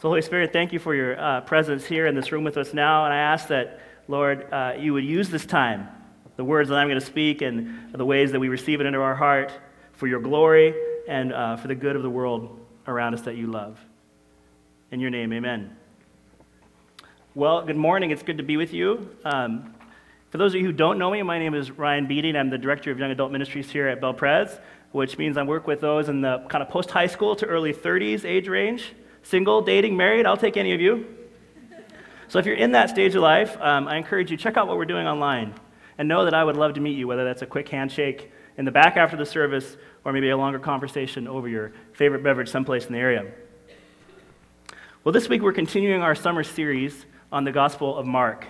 So, Holy Spirit, thank you for your uh, presence here in this room with us now. And I ask that, Lord, uh, you would use this time, the words that I'm going to speak and the ways that we receive it into our heart for your glory and uh, for the good of the world around us that you love. In your name, amen. Well, good morning. It's good to be with you. Um, for those of you who don't know me, my name is Ryan Beatty. I'm the Director of Young Adult Ministries here at Bel Prez, which means I work with those in the kind of post high school to early 30s age range. Single, dating, married, I'll take any of you. So if you're in that stage of life, um, I encourage you check out what we're doing online and know that I would love to meet you, whether that's a quick handshake in the back after the service or maybe a longer conversation over your favorite beverage someplace in the area. Well, this week we're continuing our summer series on the Gospel of Mark.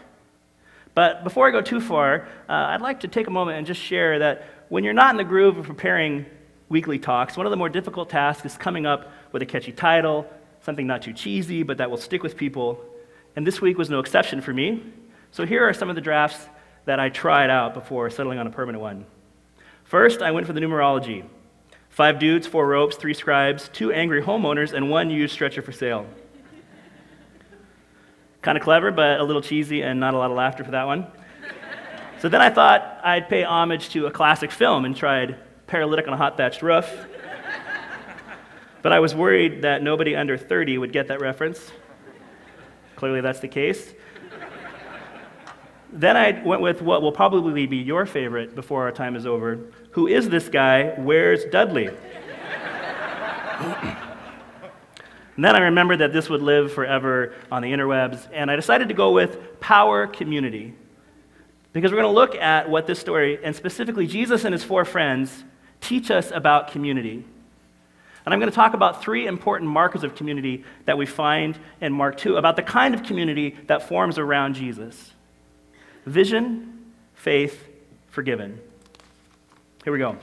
But before I go too far, uh, I'd like to take a moment and just share that when you're not in the groove of preparing weekly talks, one of the more difficult tasks is coming up with a catchy title, something not too cheesy, but that will stick with people. And this week was no exception for me. So here are some of the drafts that I tried out before settling on a permanent one. First, I went for the numerology five dudes, four ropes, three scribes, two angry homeowners, and one used stretcher for sale. kind of clever, but a little cheesy and not a lot of laughter for that one. So then I thought I'd pay homage to a classic film and tried Paralytic on a Hot Thatched Roof. But I was worried that nobody under 30 would get that reference. Clearly, that's the case. then I went with what will probably be your favorite before our time is over. Who is this guy? Where's Dudley? and then I remembered that this would live forever on the interwebs, and I decided to go with Power Community. Because we're going to look at what this story, and specifically Jesus and his four friends, teach us about community. And I'm going to talk about three important markers of community that we find in Mark 2 about the kind of community that forms around Jesus vision, faith, forgiven. Here we go.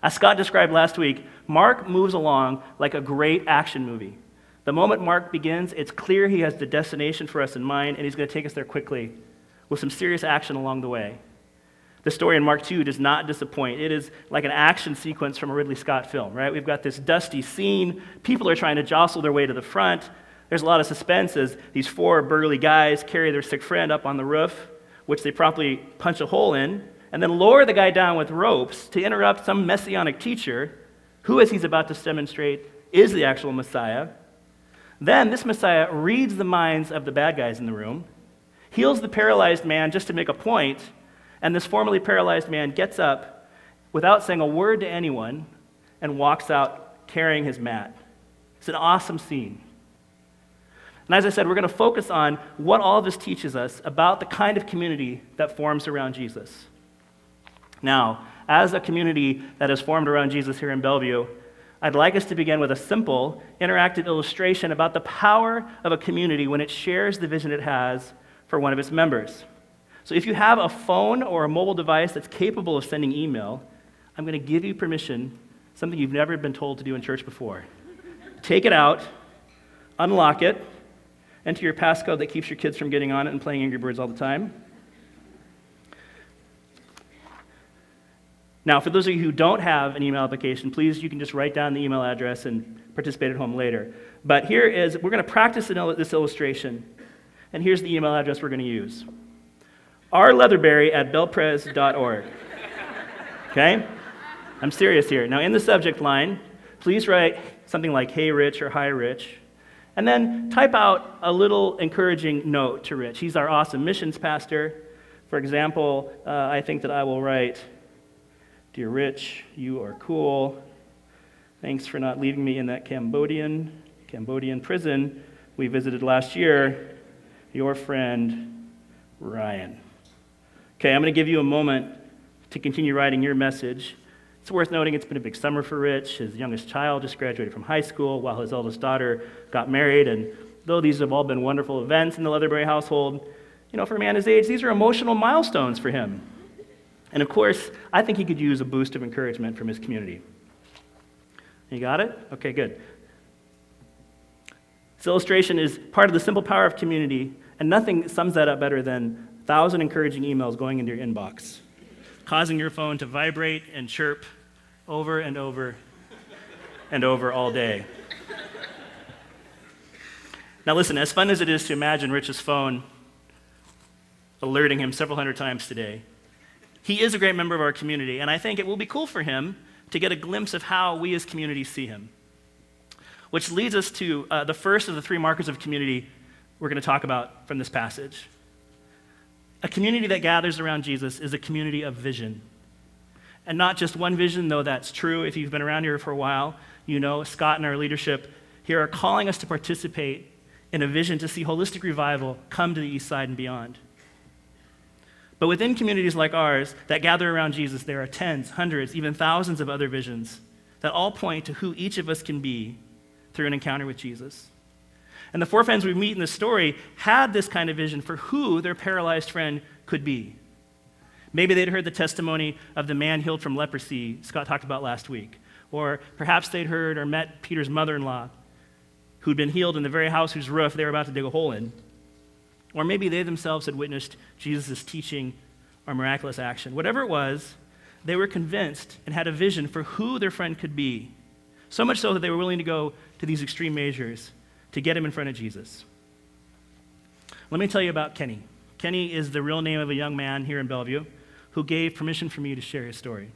As Scott described last week, Mark moves along like a great action movie. The moment Mark begins, it's clear he has the destination for us in mind, and he's going to take us there quickly with some serious action along the way. The story in Mark 2 does not disappoint. It is like an action sequence from a Ridley Scott film, right? We've got this dusty scene. People are trying to jostle their way to the front. There's a lot of suspense as these four burly guys carry their sick friend up on the roof, which they promptly punch a hole in, and then lower the guy down with ropes to interrupt some messianic teacher who, as he's about to demonstrate, is the actual Messiah. Then this Messiah reads the minds of the bad guys in the room, heals the paralyzed man just to make a point, and this formerly paralyzed man gets up without saying a word to anyone and walks out carrying his mat. It's an awesome scene. And as I said, we're going to focus on what all this teaches us about the kind of community that forms around Jesus. Now, as a community that is formed around Jesus here in Bellevue, I'd like us to begin with a simple, interactive illustration about the power of a community when it shares the vision it has for one of its members. So if you have a phone or a mobile device that's capable of sending email, I'm going to give you permission, something you've never been told to do in church before. Take it out, unlock it, enter your passcode that keeps your kids from getting on it and playing Angry Birds all the time. Now, for those of you who don't have an email application, please, you can just write down the email address and participate at home later. But here is, we're going to practice this illustration. And here's the email address we're going to use rleatherberry at belprez.org. Okay? I'm serious here. Now, in the subject line, please write something like, hey, Rich, or hi, Rich. And then type out a little encouraging note to Rich. He's our awesome missions pastor. For example, uh, I think that I will write, Dear Rich, you are cool. Thanks for not leaving me in that Cambodian, Cambodian prison we visited last year. Your friend, Ryan. Okay, I'm going to give you a moment to continue writing your message. It's worth noting it's been a big summer for Rich. His youngest child just graduated from high school, while his eldest daughter got married. And though these have all been wonderful events in the Leatherberry household, you know, for a man his age, these are emotional milestones for him. And of course, I think he could use a boost of encouragement from his community. You got it? Okay, good. This illustration is part of the simple power of community, and nothing sums that up better than thousand encouraging emails going into your inbox, causing your phone to vibrate and chirp over and over and over all day. Now, listen, as fun as it is to imagine Rich's phone alerting him several hundred times today, he is a great member of our community, and I think it will be cool for him to get a glimpse of how we as community see him. Which leads us to uh, the first of the three markers of community we're going to talk about from this passage. A community that gathers around Jesus is a community of vision. And not just one vision, though that's true. If you've been around here for a while, you know Scott and our leadership here are calling us to participate in a vision to see holistic revival come to the east side and beyond. But within communities like ours that gather around Jesus, there are tens, hundreds, even thousands of other visions that all point to who each of us can be through an encounter with Jesus. And the four friends we meet in the story had this kind of vision for who their paralyzed friend could be. Maybe they'd heard the testimony of the man healed from leprosy Scott talked about last week. Or perhaps they'd heard or met Peter's mother in law, who'd been healed in the very house whose roof they were about to dig a hole in. Or maybe they themselves had witnessed Jesus' teaching or miraculous action. Whatever it was, they were convinced and had a vision for who their friend could be. So much so that they were willing to go to these extreme measures to get him in front of Jesus. Let me tell you about Kenny. Kenny is the real name of a young man here in Bellevue who gave permission for me to share his story.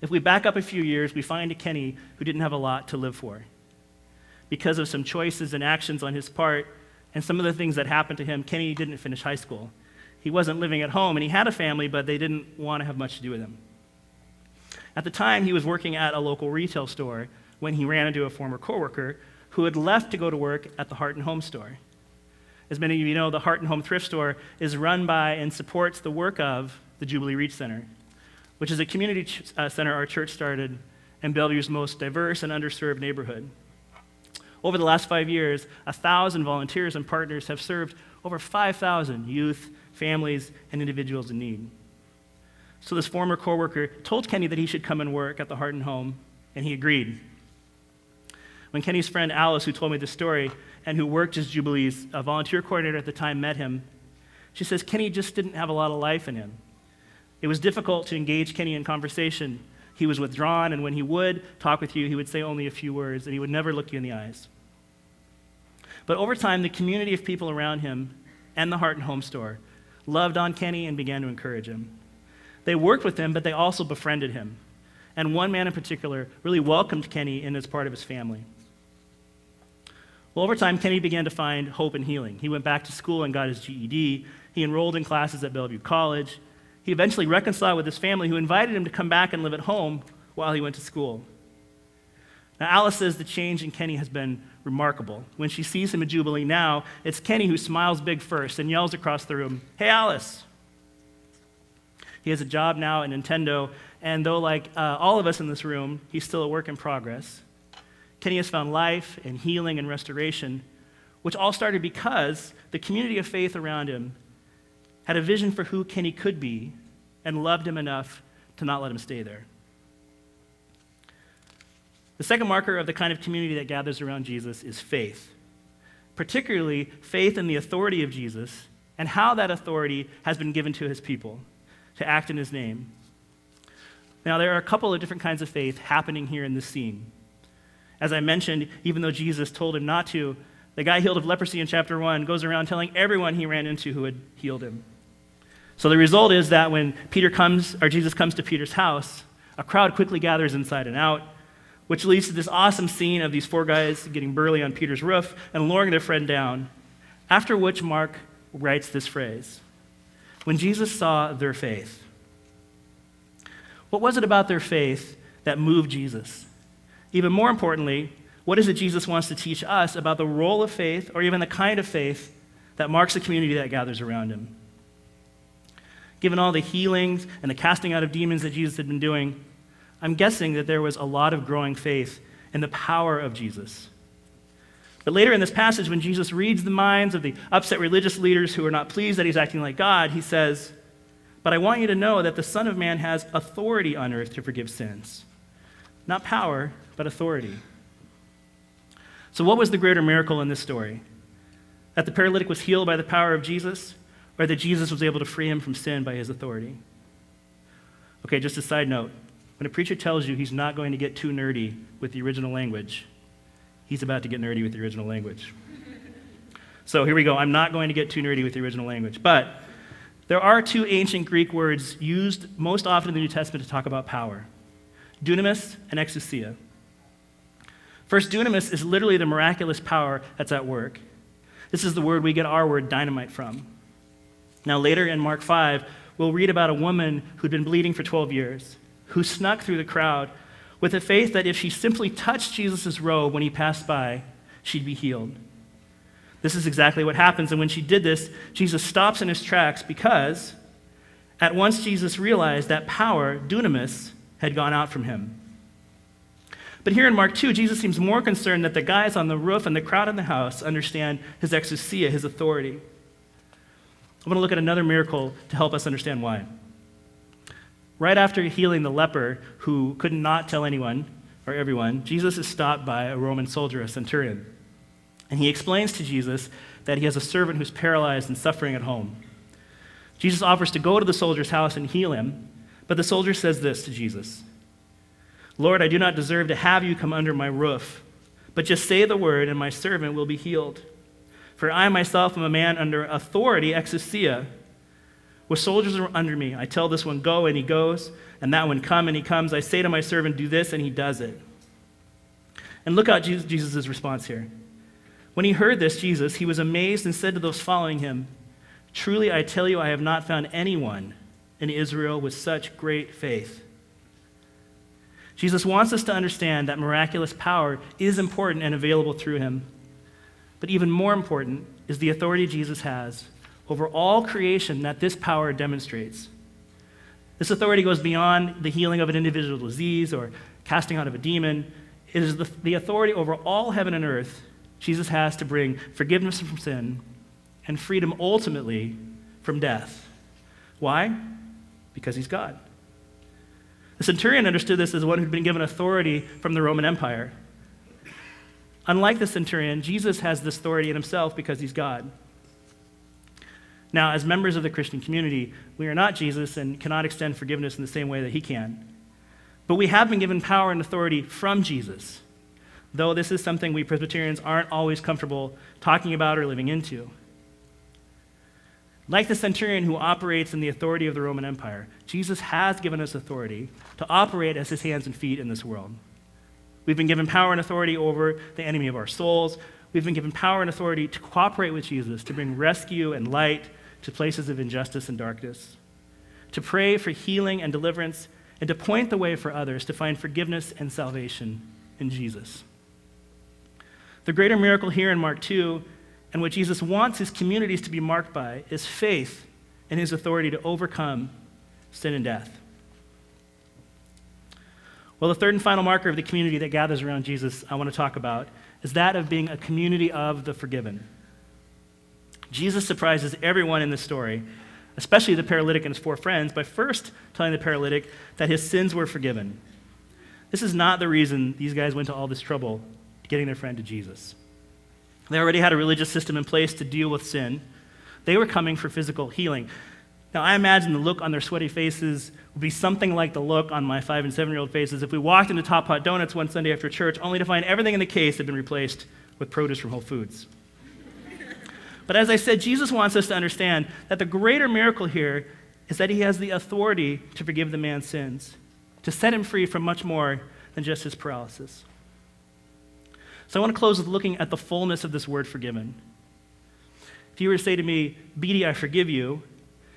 If we back up a few years, we find a Kenny who didn't have a lot to live for. Because of some choices and actions on his part and some of the things that happened to him, Kenny didn't finish high school. He wasn't living at home and he had a family, but they didn't want to have much to do with him. At the time, he was working at a local retail store when he ran into a former coworker who had left to go to work at the Heart and Home store. As many of you know, the Heart and Home thrift store is run by and supports the work of the Jubilee Reach Center, which is a community ch- uh, center our church started in Bellevue's most diverse and underserved neighborhood. Over the last five years, a thousand volunteers and partners have served over 5,000 youth, families, and individuals in need. So this former coworker told Kenny that he should come and work at the Heart and Home, and he agreed. When Kenny's friend Alice, who told me the story and who worked as Jubilee's uh, volunteer coordinator at the time, met him, she says Kenny just didn't have a lot of life in him. It was difficult to engage Kenny in conversation. He was withdrawn, and when he would talk with you, he would say only a few words, and he would never look you in the eyes. But over time, the community of people around him and the Heart and Home store loved on Kenny and began to encourage him. They worked with him, but they also befriended him. And one man in particular really welcomed Kenny in as part of his family. Well, over time, Kenny began to find hope and healing. He went back to school and got his GED. He enrolled in classes at Bellevue College. He eventually reconciled with his family, who invited him to come back and live at home while he went to school. Now, Alice says the change in Kenny has been remarkable. When she sees him at Jubilee now, it's Kenny who smiles big first and yells across the room, Hey, Alice! He has a job now at Nintendo, and though, like uh, all of us in this room, he's still a work in progress, Has found life and healing and restoration, which all started because the community of faith around him had a vision for who Kenny could be and loved him enough to not let him stay there. The second marker of the kind of community that gathers around Jesus is faith, particularly faith in the authority of Jesus and how that authority has been given to his people to act in his name. Now, there are a couple of different kinds of faith happening here in this scene. As I mentioned, even though Jesus told him not to, the guy healed of leprosy in chapter 1 goes around telling everyone he ran into who had healed him. So the result is that when Peter comes, or Jesus comes to Peter's house, a crowd quickly gathers inside and out, which leads to this awesome scene of these four guys getting burly on Peter's roof and lowering their friend down. After which Mark writes this phrase when Jesus saw their faith. What was it about their faith that moved Jesus? Even more importantly, what is it Jesus wants to teach us about the role of faith or even the kind of faith that marks the community that gathers around him? Given all the healings and the casting out of demons that Jesus had been doing, I'm guessing that there was a lot of growing faith in the power of Jesus. But later in this passage, when Jesus reads the minds of the upset religious leaders who are not pleased that he's acting like God, he says, But I want you to know that the Son of Man has authority on earth to forgive sins. Not power, but authority. So, what was the greater miracle in this story? That the paralytic was healed by the power of Jesus, or that Jesus was able to free him from sin by his authority? Okay, just a side note. When a preacher tells you he's not going to get too nerdy with the original language, he's about to get nerdy with the original language. So here we go. I'm not going to get too nerdy with the original language, but there are two ancient Greek words used most often in the New Testament to talk about power dunamis and exousia. First, dunamis is literally the miraculous power that's at work. This is the word we get our word dynamite from. Now, later in Mark 5, we'll read about a woman who'd been bleeding for 12 years, who snuck through the crowd with a faith that if she simply touched Jesus' robe when he passed by, she'd be healed. This is exactly what happens. And when she did this, Jesus stops in his tracks because at once Jesus realized that power, dunamis, had gone out from him. But here in Mark 2, Jesus seems more concerned that the guys on the roof and the crowd in the house understand his exousia, his authority. I want to look at another miracle to help us understand why. Right after healing the leper who could not tell anyone or everyone, Jesus is stopped by a Roman soldier, a centurion. And he explains to Jesus that he has a servant who's paralyzed and suffering at home. Jesus offers to go to the soldier's house and heal him, but the soldier says this to Jesus Lord, I do not deserve to have you come under my roof, but just say the word, and my servant will be healed. For I myself am a man under authority, exousia, with soldiers under me. I tell this one, go, and he goes, and that one, come, and he comes. I say to my servant, do this, and he does it. And look out Jesus' response here. When he heard this, Jesus, he was amazed and said to those following him, Truly I tell you, I have not found anyone in Israel with such great faith. Jesus wants us to understand that miraculous power is important and available through him. But even more important is the authority Jesus has over all creation that this power demonstrates. This authority goes beyond the healing of an individual disease or casting out of a demon. It is the, the authority over all heaven and earth Jesus has to bring forgiveness from sin and freedom ultimately from death. Why? Because he's God. The centurion understood this as one who'd been given authority from the Roman Empire. Unlike the centurion, Jesus has this authority in himself because he's God. Now, as members of the Christian community, we are not Jesus and cannot extend forgiveness in the same way that he can. But we have been given power and authority from Jesus though this is something we Presbyterians aren't always comfortable talking about or living into. Like the centurion who operates in the authority of the Roman Empire, Jesus has given us authority to operate as his hands and feet in this world. We've been given power and authority over the enemy of our souls. We've been given power and authority to cooperate with Jesus, to bring rescue and light to places of injustice and darkness, to pray for healing and deliverance, and to point the way for others to find forgiveness and salvation in Jesus. The greater miracle here in Mark 2, and what Jesus wants his communities to be marked by, is faith in his authority to overcome sin and death. Well, the third and final marker of the community that gathers around Jesus I want to talk about is that of being a community of the forgiven. Jesus surprises everyone in this story, especially the paralytic and his four friends, by first telling the paralytic that his sins were forgiven. This is not the reason these guys went to all this trouble getting their friend to Jesus. They already had a religious system in place to deal with sin. They were coming for physical healing. Now, I imagine the look on their sweaty faces would be something like the look on my five and seven year old faces if we walked into Top Pot Donuts one Sunday after church only to find everything in the case had been replaced with produce from Whole Foods. but as I said, Jesus wants us to understand that the greater miracle here is that he has the authority to forgive the man's sins, to set him free from much more than just his paralysis. So I want to close with looking at the fullness of this word forgiven. If you were to say to me, Beatty, I forgive you,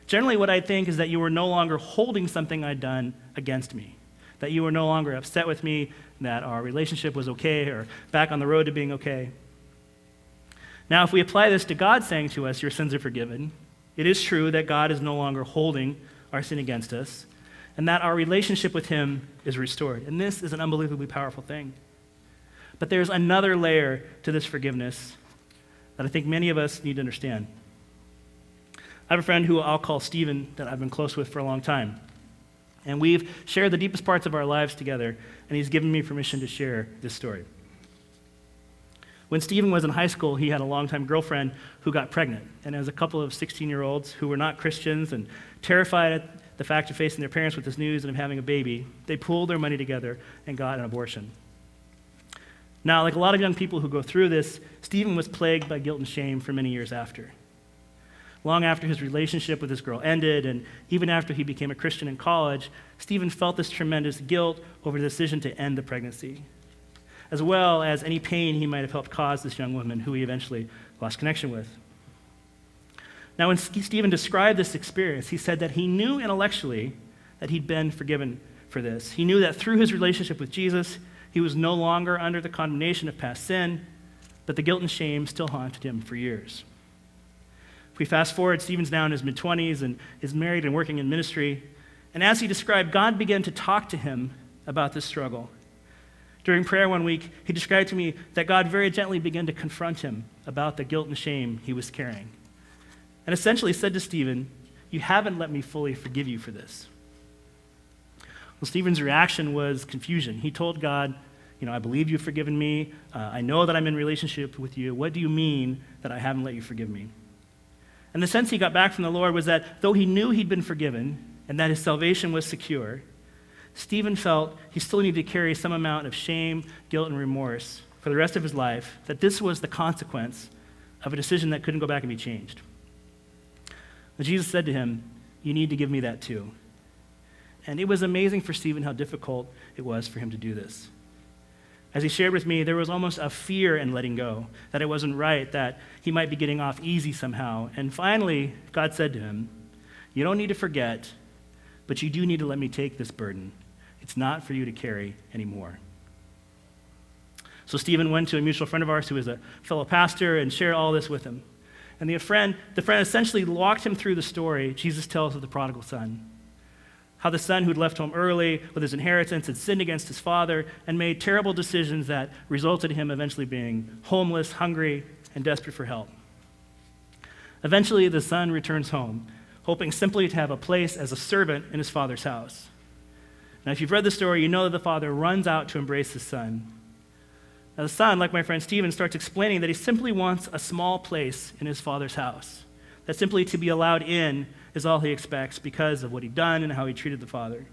generally what I think is that you were no longer holding something I'd done against me, that you were no longer upset with me, that our relationship was okay or back on the road to being okay. Now, if we apply this to God saying to us, Your sins are forgiven, it is true that God is no longer holding our sin against us, and that our relationship with Him is restored. And this is an unbelievably powerful thing. But there's another layer to this forgiveness that I think many of us need to understand. I have a friend who I'll call Stephen that I've been close with for a long time. And we've shared the deepest parts of our lives together, and he's given me permission to share this story. When Stephen was in high school, he had a longtime girlfriend who got pregnant. And as a couple of 16 year olds who were not Christians and terrified at the fact of facing their parents with this news and of having a baby, they pooled their money together and got an abortion. Now, like a lot of young people who go through this, Stephen was plagued by guilt and shame for many years after. Long after his relationship with this girl ended, and even after he became a Christian in college, Stephen felt this tremendous guilt over the decision to end the pregnancy, as well as any pain he might have helped cause this young woman who he eventually lost connection with. Now, when Stephen described this experience, he said that he knew intellectually that he'd been forgiven for this. He knew that through his relationship with Jesus, he was no longer under the condemnation of past sin, but the guilt and shame still haunted him for years. If we fast forward, Stephen's now in his mid 20s and is married and working in ministry. And as he described, God began to talk to him about this struggle. During prayer one week, he described to me that God very gently began to confront him about the guilt and shame he was carrying. And essentially said to Stephen, You haven't let me fully forgive you for this. Well, Stephen's reaction was confusion. He told God, You know, I believe you've forgiven me. Uh, I know that I'm in relationship with you. What do you mean that I haven't let you forgive me? And the sense he got back from the Lord was that though he knew he'd been forgiven and that his salvation was secure, Stephen felt he still needed to carry some amount of shame, guilt, and remorse for the rest of his life, that this was the consequence of a decision that couldn't go back and be changed. And Jesus said to him, You need to give me that too. And it was amazing for Stephen how difficult it was for him to do this. As he shared with me, there was almost a fear in letting go, that it wasn't right, that he might be getting off easy somehow. And finally, God said to him, You don't need to forget, but you do need to let me take this burden. It's not for you to carry anymore. So Stephen went to a mutual friend of ours who is a fellow pastor and shared all this with him. And the friend, the friend essentially walked him through the story Jesus tells of the prodigal son. How the son who'd left home early with his inheritance had sinned against his father and made terrible decisions that resulted in him eventually being homeless, hungry, and desperate for help. Eventually, the son returns home, hoping simply to have a place as a servant in his father's house. Now, if you've read the story, you know that the father runs out to embrace his son. Now, the son, like my friend Stephen, starts explaining that he simply wants a small place in his father's house, that simply to be allowed in is all he expects because of what he'd done and how he treated the father.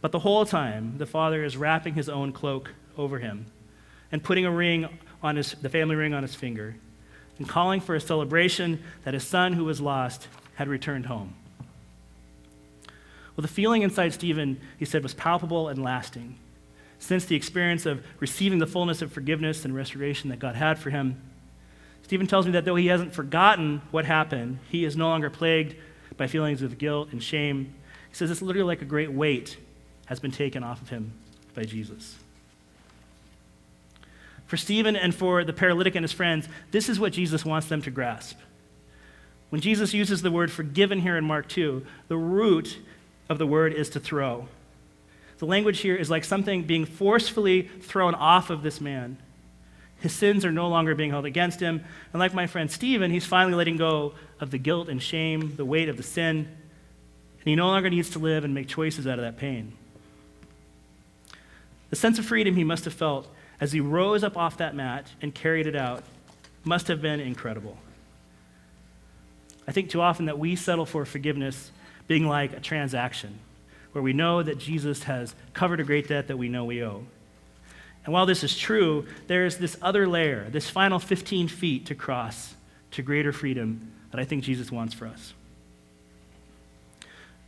But the whole time, the father is wrapping his own cloak over him and putting a ring on his, the family ring on his finger and calling for a celebration that his son who was lost had returned home. Well, the feeling inside Stephen, he said, was palpable and lasting. Since the experience of receiving the fullness of forgiveness and restoration that God had for him, Stephen tells me that though he hasn't forgotten what happened, he is no longer plagued by feelings of guilt and shame. He says it's literally like a great weight has been taken off of him by Jesus. For Stephen and for the paralytic and his friends, this is what Jesus wants them to grasp. When Jesus uses the word forgiven here in Mark 2, the root of the word is to throw. The language here is like something being forcefully thrown off of this man. His sins are no longer being held against him. And like my friend Stephen, he's finally letting go of the guilt and shame, the weight of the sin. And he no longer needs to live and make choices out of that pain. The sense of freedom he must have felt as he rose up off that mat and carried it out must have been incredible. I think too often that we settle for forgiveness being like a transaction where we know that Jesus has covered a great debt that we know we owe. And while this is true, there is this other layer, this final 15 feet to cross to greater freedom that I think Jesus wants for us.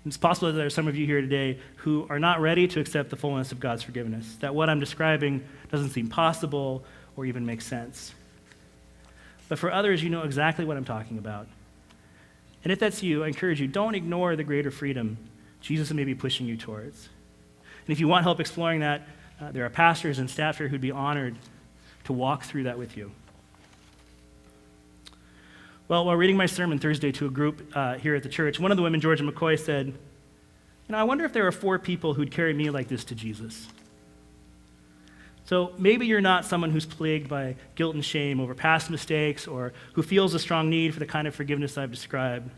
It's possible that there are some of you here today who are not ready to accept the fullness of God's forgiveness, that what I'm describing doesn't seem possible or even make sense. But for others, you know exactly what I'm talking about. And if that's you, I encourage you don't ignore the greater freedom Jesus may be pushing you towards. And if you want help exploring that, uh, there are pastors and staff here who'd be honored to walk through that with you. Well, while reading my sermon Thursday to a group uh, here at the church, one of the women, Georgia McCoy, said, You know, I wonder if there are four people who'd carry me like this to Jesus. So maybe you're not someone who's plagued by guilt and shame over past mistakes or who feels a strong need for the kind of forgiveness I've described.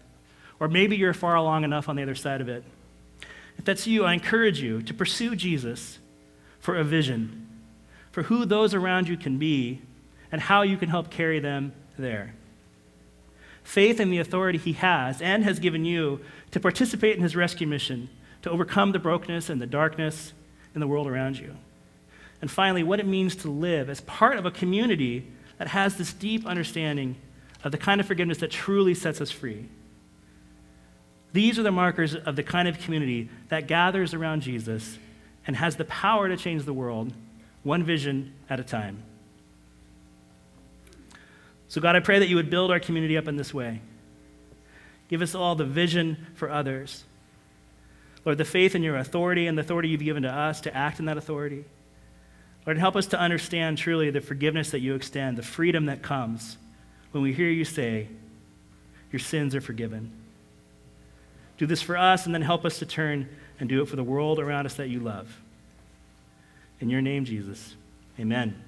Or maybe you're far along enough on the other side of it. If that's you, I encourage you to pursue Jesus for a vision, for who those around you can be, and how you can help carry them there. Faith in the authority he has and has given you to participate in his rescue mission, to overcome the brokenness and the darkness in the world around you. and finally, what it means to live as part of a community that has this deep understanding of the kind of forgiveness that truly sets us free. These are the markers of the kind of community that gathers around Jesus and has the power to change the world, one vision at a time. So, God, I pray that you would build our community up in this way. Give us all the vision for others. Lord, the faith in your authority and the authority you've given to us to act in that authority. Lord, help us to understand truly the forgiveness that you extend, the freedom that comes when we hear you say, Your sins are forgiven. Do this for us, and then help us to turn and do it for the world around us that you love. In your name, Jesus, amen.